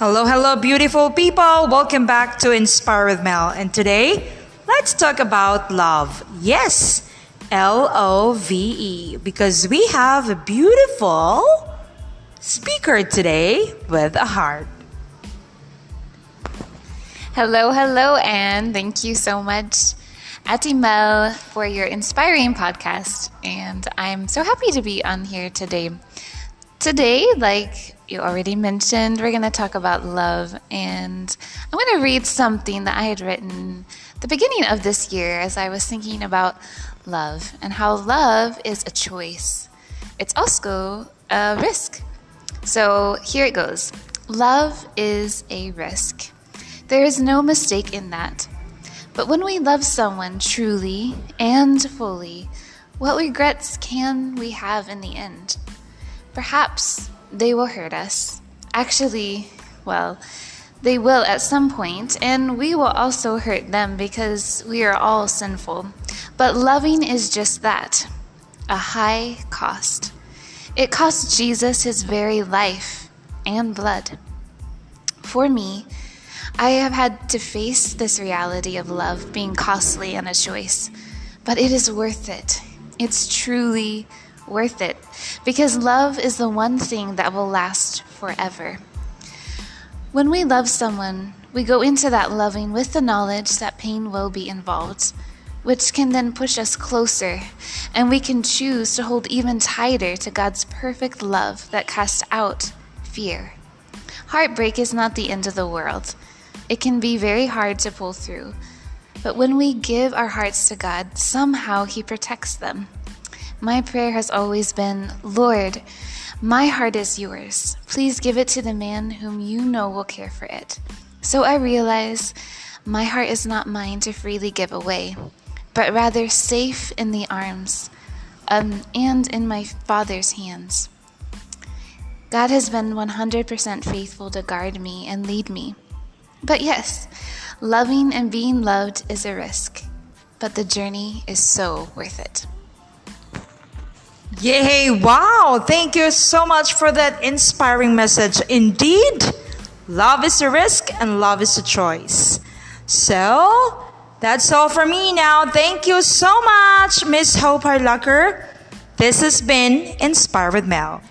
Hello, hello, beautiful people. Welcome back to Inspire with Mel. And today, let's talk about love. Yes, L O V E, because we have a beautiful speaker today with a heart. Hello, hello, and thank you so much, Ati Mel, for your inspiring podcast. And I'm so happy to be on here today. Today, like you already mentioned, we're going to talk about love. And I'm going to read something that I had written the beginning of this year as I was thinking about love and how love is a choice. It's also a risk. So here it goes Love is a risk. There is no mistake in that. But when we love someone truly and fully, what regrets can we have in the end? Perhaps they will hurt us. Actually, well, they will at some point, and we will also hurt them because we are all sinful. But loving is just that a high cost. It cost Jesus his very life and blood. For me, I have had to face this reality of love being costly and a choice, but it is worth it. It's truly worth it because love is the one thing that will last forever. When we love someone, we go into that loving with the knowledge that pain will be involved, which can then push us closer, and we can choose to hold even tighter to God's perfect love that casts out fear. Heartbreak is not the end of the world. It can be very hard to pull through, but when we give our hearts to God, somehow He protects them. My prayer has always been Lord, my heart is yours. Please give it to the man whom you know will care for it. So I realize my heart is not mine to freely give away, but rather safe in the arms um, and in my Father's hands. God has been 100% faithful to guard me and lead me. But yes, loving and being loved is a risk, but the journey is so worth it. Yay! Wow! Thank you so much for that inspiring message. Indeed, love is a risk and love is a choice. So, that's all for me now. Thank you so much, Miss Hope Harlucker. This has been Inspire with Mel.